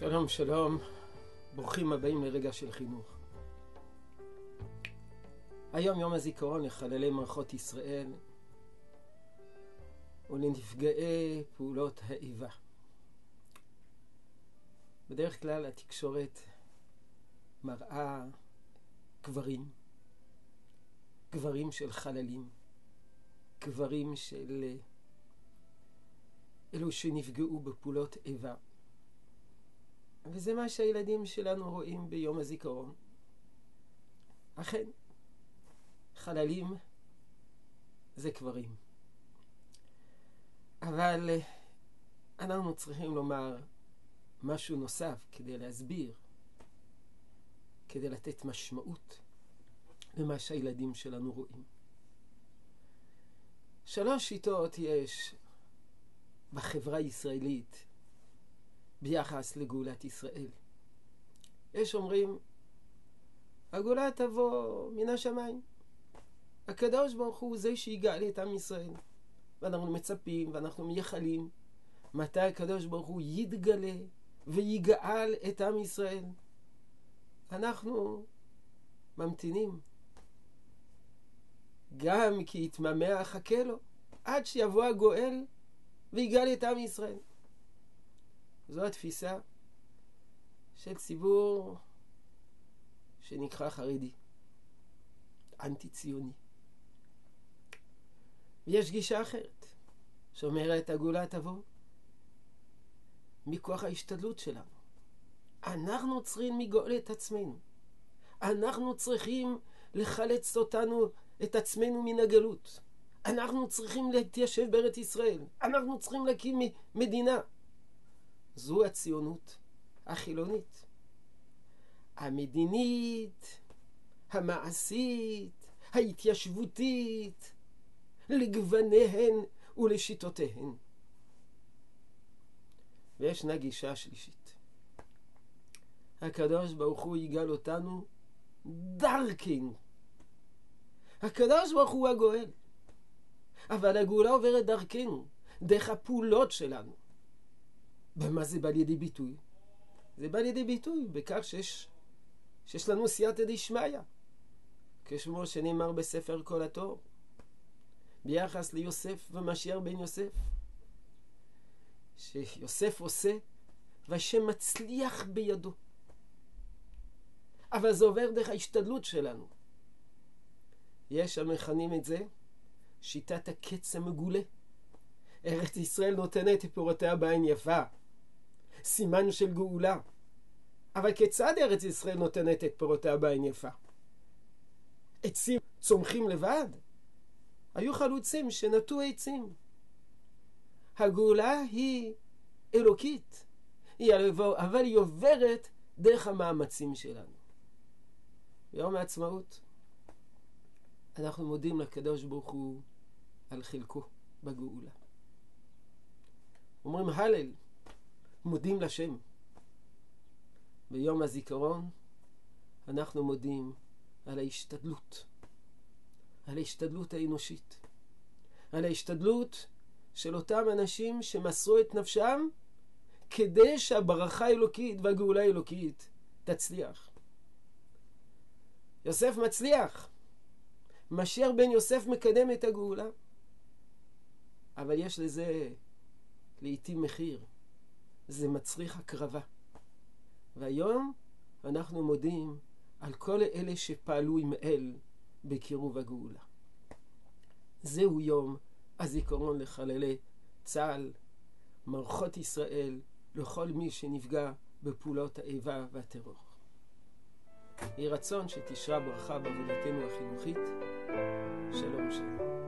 שלום, שלום, ברוכים הבאים לרגע של חינוך. היום יום הזיכרון לחללי מערכות ישראל ולנפגעי פעולות האיבה. בדרך כלל התקשורת מראה קברים, קברים של חללים, קברים של אלו שנפגעו בפעולות איבה. וזה מה שהילדים שלנו רואים ביום הזיכרון. אכן, חללים זה קברים. אבל אנחנו צריכים לומר משהו נוסף כדי להסביר, כדי לתת משמעות למה שהילדים שלנו רואים. שלוש שיטות יש בחברה הישראלית ביחס לגאולת ישראל. יש אומרים, הגאולה תבוא מן השמיים. הקדוש ברוך הוא זה שיגאל את עם ישראל. ואנחנו מצפים ואנחנו מייחלים מתי הקדוש ברוך הוא יתגלה ויגאל את עם ישראל. אנחנו ממתינים. גם כי יתממע חכה לו, עד שיבוא הגואל ויגאל את עם ישראל. זו התפיסה של ציבור שנקרא חרדי, אנטי-ציוני. ויש גישה אחרת, שאומרת הגאולה תבוא מכוח ההשתדלות שלנו. אנחנו צריכים לגאול את עצמנו. אנחנו צריכים לחלץ אותנו, את עצמנו מן הגלות. אנחנו צריכים להתיישב בארץ ישראל. אנחנו צריכים להקים מדינה. זו הציונות החילונית. המדינית, המעשית, ההתיישבותית, לגווניהן ולשיטותיהן. וישנה גישה שלישית. הקדוש ברוך הוא יגאל אותנו דרכנו. הקדוש ברוך הוא הגואל. אבל הגאולה עוברת דרכנו, דרך הפעולות שלנו. במה זה בא לידי ביטוי? זה בא לידי ביטוי בכך שיש, שיש לנו סייעתא דשמיא, כשמו שנאמר בספר כל התור, ביחס ליוסף ומשיח בן יוסף, שיוסף עושה והשם מצליח בידו. אבל זה עובר דרך ההשתדלות שלנו. יש המכנים את זה שיטת הקץ המגולה. ארץ ישראל נותנת את פירותיה בעין יפה. סימן של גאולה. אבל כיצד ארץ ישראל נותנת את פירותיה בעין יפה? עצים צומחים לבד? היו חלוצים שנטו עצים. הגאולה היא אלוקית, היא אבל היא עוברת דרך המאמצים שלנו. ביום העצמאות אנחנו מודים לקדוש ברוך הוא על חלקו בגאולה. אומרים הלל, מודים לשם. ביום הזיכרון אנחנו מודים על ההשתדלות, על ההשתדלות האנושית, על ההשתדלות של אותם אנשים שמסרו את נפשם כדי שהברכה האלוקית והגאולה האלוקית תצליח. יוסף מצליח, משיח בן יוסף מקדם את הגאולה, אבל יש לזה לעיתים מחיר. זה מצריך הקרבה. והיום אנחנו מודים על כל אלה שפעלו עם אל בקירוב הגאולה. זהו יום הזיכרון לחללי צה"ל, מערכות ישראל, לכל מי שנפגע בפעולות האיבה והטרור. יהי רצון שתשרה ברכה בעבודתנו החינוכית. שלום שלום.